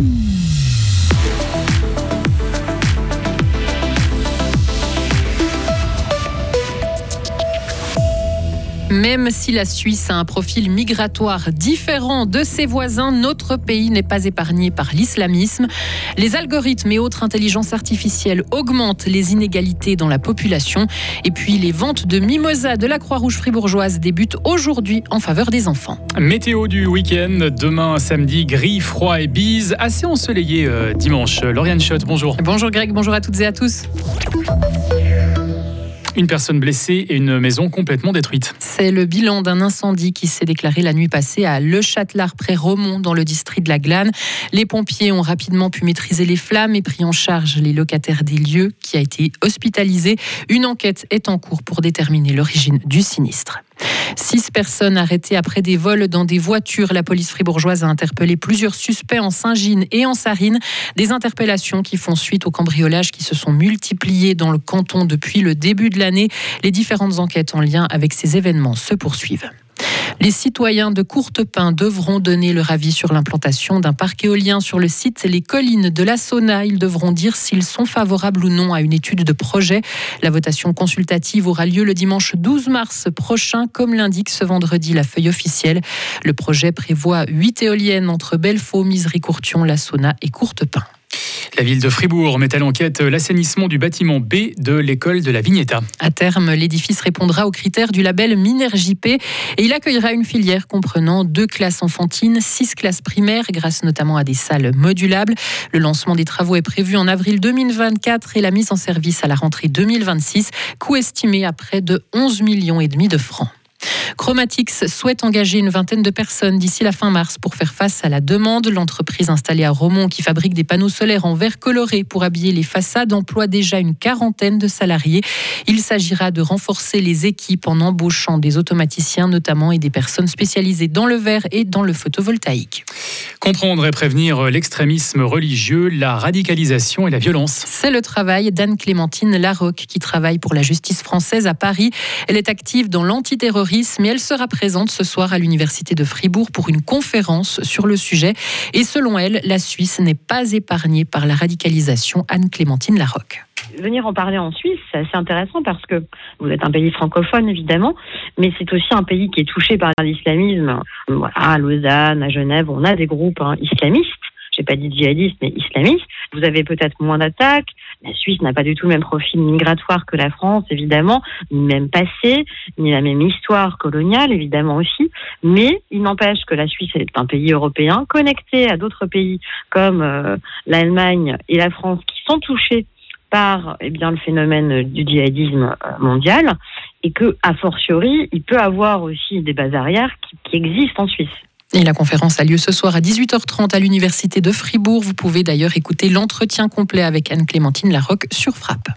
Mm-hmm. Même si la Suisse a un profil migratoire différent de ses voisins, notre pays n'est pas épargné par l'islamisme. Les algorithmes et autres intelligences artificielles augmentent les inégalités dans la population. Et puis les ventes de mimosa de la Croix-Rouge fribourgeoise débutent aujourd'hui en faveur des enfants. Météo du week-end, demain samedi, gris, froid et bise, assez ensoleillé euh, dimanche. Lauriane Schott, bonjour. Bonjour Greg, bonjour à toutes et à tous. Une personne blessée et une maison complètement détruite. C'est le bilan d'un incendie qui s'est déclaré la nuit passée à Le Châtelard près Romont dans le district de la Glane. Les pompiers ont rapidement pu maîtriser les flammes et pris en charge les locataires des lieux qui a été hospitalisé. Une enquête est en cours pour déterminer l'origine du sinistre. Six personnes arrêtées après des vols dans des voitures. La police fribourgeoise a interpellé plusieurs suspects en Saint-Gine et en Sarine. Des interpellations qui font suite aux cambriolages qui se sont multipliés dans le canton depuis le début de l'année. Les différentes enquêtes en lien avec ces événements se poursuivent. Les citoyens de Courtepin devront donner leur avis sur l'implantation d'un parc éolien sur le site Les Collines de la Sauna. Ils devront dire s'ils sont favorables ou non à une étude de projet. La votation consultative aura lieu le dimanche 12 mars prochain, comme l'indique ce vendredi la feuille officielle. Le projet prévoit huit éoliennes entre Belfaux, Misery-Courtion, La Sauna et Courtepin. La ville de Fribourg met à l'enquête l'assainissement du bâtiment B de l'école de la Vignetta. À terme, l'édifice répondra aux critères du label MinerJP et il accueillera une filière comprenant deux classes enfantines, six classes primaires, grâce notamment à des salles modulables. Le lancement des travaux est prévu en avril 2024 et la mise en service à la rentrée 2026, coût estimé à près de 11 millions et demi de francs. Chromatix souhaite engager une vingtaine de personnes d'ici la fin mars pour faire face à la demande. L'entreprise installée à Romont qui fabrique des panneaux solaires en verre coloré pour habiller les façades emploie déjà une quarantaine de salariés. Il s'agira de renforcer les équipes en embauchant des automaticiens notamment et des personnes spécialisées dans le verre et dans le photovoltaïque. Comprendre et prévenir l'extrémisme religieux, la radicalisation et la violence. C'est le travail d'Anne-Clémentine Larocque qui travaille pour la justice française à Paris. Elle est active dans l'antiterrorisme mais elle sera présente ce soir à l'Université de Fribourg pour une conférence sur le sujet. Et selon elle, la Suisse n'est pas épargnée par la radicalisation. Anne-Clémentine Larocque venir en parler en Suisse, c'est assez intéressant parce que vous êtes un pays francophone évidemment, mais c'est aussi un pays qui est touché par l'islamisme. À Lausanne, à Genève, on a des groupes hein, islamistes j'ai pas dit djihadiste, mais islamiste. Vous avez peut-être moins d'attaques. La Suisse n'a pas du tout le même profil migratoire que la France, évidemment, ni même passé, ni la même histoire coloniale, évidemment aussi. Mais il n'empêche que la Suisse est un pays européen connecté à d'autres pays comme euh, l'Allemagne et la France qui sont touchés par eh bien, le phénomène du djihadisme euh, mondial et que, a fortiori, il peut avoir aussi des bases arrières qui, qui existent en Suisse. Et la conférence a lieu ce soir à 18h30 à l'Université de Fribourg. Vous pouvez d'ailleurs écouter l'entretien complet avec Anne-Clémentine Larocque sur Frappe.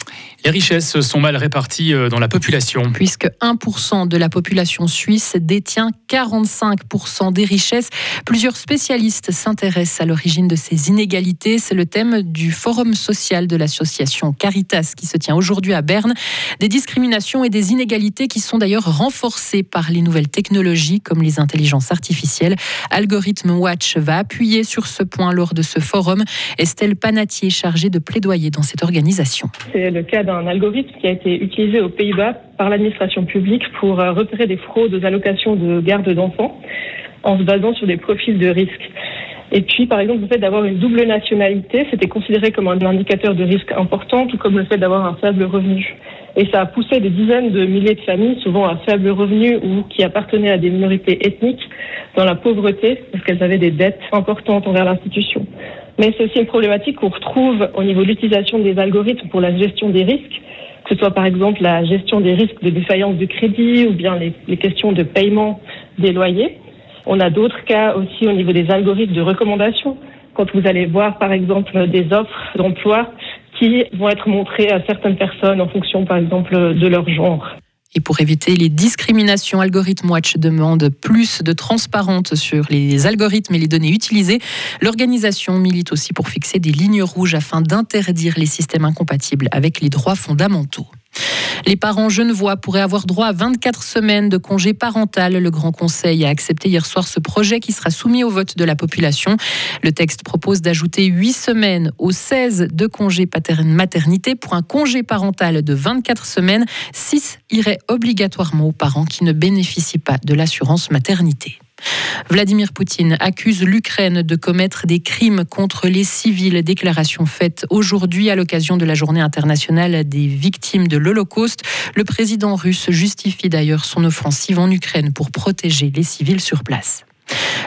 Les richesses sont mal réparties euh, dans la population. Puisque 1% de la population suisse détient 45% des richesses. Plusieurs spécialistes s'intéressent à l'origine de ces inégalités. C'est le thème du forum social de l'association Caritas qui se tient aujourd'hui à Berne. Des discriminations et des inégalités qui sont d'ailleurs renforcées par les nouvelles technologies comme les intelligences artificielles. Algorithme Watch va appuyer sur ce point lors de ce forum. Estelle Panatier, chargée de plaidoyer dans cette organisation. C'est le cas d'un algorithme qui a été utilisé aux Pays-Bas par l'administration publique pour euh, repérer des fraudes aux allocations de garde d'enfants en se basant sur des profils de risque. Et puis, par exemple, le fait d'avoir une double nationalité, c'était considéré comme un indicateur de risque important, tout comme le fait d'avoir un faible revenu. Et ça a poussé des dizaines de milliers de familles, souvent à faible revenu ou qui appartenaient à des minorités ethniques, dans la pauvreté parce qu'elles avaient des dettes importantes envers l'institution. Mais c'est aussi une problématique qu'on retrouve au niveau de l'utilisation des algorithmes pour la gestion des risques, que ce soit par exemple la gestion des risques de défaillance de crédit ou bien les questions de paiement des loyers. On a d'autres cas aussi au niveau des algorithmes de recommandation. Quand vous allez voir par exemple des offres d'emploi qui vont être montrées à certaines personnes en fonction par exemple de leur genre. Et pour éviter les discriminations, Algorithm Watch demande plus de transparence sur les algorithmes et les données utilisées. L'organisation milite aussi pour fixer des lignes rouges afin d'interdire les systèmes incompatibles avec les droits fondamentaux. Les parents genevois pourraient avoir droit à 24 semaines de congé parental. Le Grand Conseil a accepté hier soir ce projet qui sera soumis au vote de la population. Le texte propose d'ajouter 8 semaines aux 16 de congé maternité pour un congé parental de 24 semaines. 6 iraient obligatoirement aux parents qui ne bénéficient pas de l'assurance maternité. Vladimir Poutine accuse l'Ukraine de commettre des crimes contre les civils. Déclaration faite aujourd'hui à l'occasion de la journée internationale des victimes de l'Holocauste. Le président russe justifie d'ailleurs son offensive en Ukraine pour protéger les civils sur place.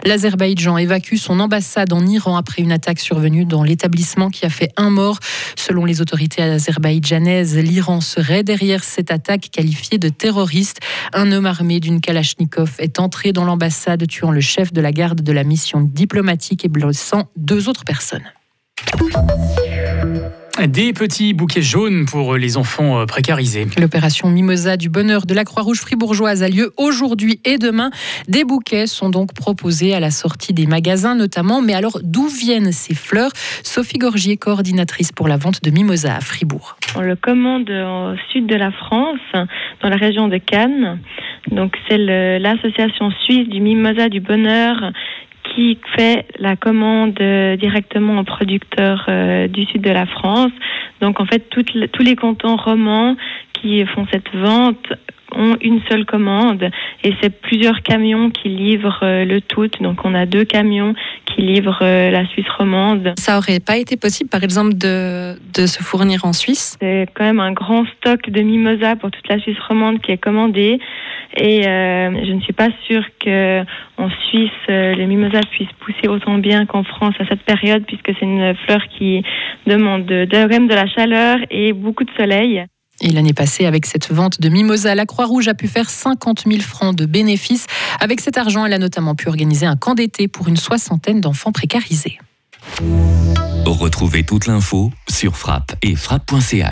L'Azerbaïdjan évacue son ambassade en Iran après une attaque survenue dans l'établissement qui a fait un mort. Selon les autorités azerbaïdjanaises, l'Iran serait derrière cette attaque qualifiée de terroriste. Un homme armé d'une Kalachnikov est entré dans l'ambassade, tuant le chef de la garde de la mission diplomatique et blessant deux autres personnes. Des petits bouquets jaunes pour les enfants euh, précarisés. L'opération Mimosa du bonheur de la Croix-Rouge fribourgeoise a lieu aujourd'hui et demain. Des bouquets sont donc proposés à la sortie des magasins notamment. Mais alors, d'où viennent ces fleurs? Sophie Gorgier, coordinatrice pour la vente de Mimosa à Fribourg. On le commande au sud de la France, dans la région de Cannes. Donc c'est l'association suisse du Mimosa du bonheur fait la commande euh, directement aux producteurs euh, du sud de la France. Donc en fait, tous les cantons romans qui font cette vente ont une seule commande et c'est plusieurs camions qui livrent euh, le tout. Donc on a deux camions qui livrent la Suisse romande. Ça aurait pas été possible, par exemple, de, de se fournir en Suisse? C'est quand même un grand stock de mimosa pour toute la Suisse romande qui est commandé. Et euh, je ne suis pas sûre qu'en Suisse, euh, les mimosas puissent pousser autant bien qu'en France à cette période, puisque c'est une fleur qui demande de, de, de la chaleur et beaucoup de soleil. Et l'année passée, avec cette vente de mimosa, la Croix-Rouge a pu faire 50 000 francs de bénéfices. Avec cet argent, elle a notamment pu organiser un camp d'été pour une soixantaine d'enfants précarisés. Retrouvez toute l'info sur frappe et frappe.ch.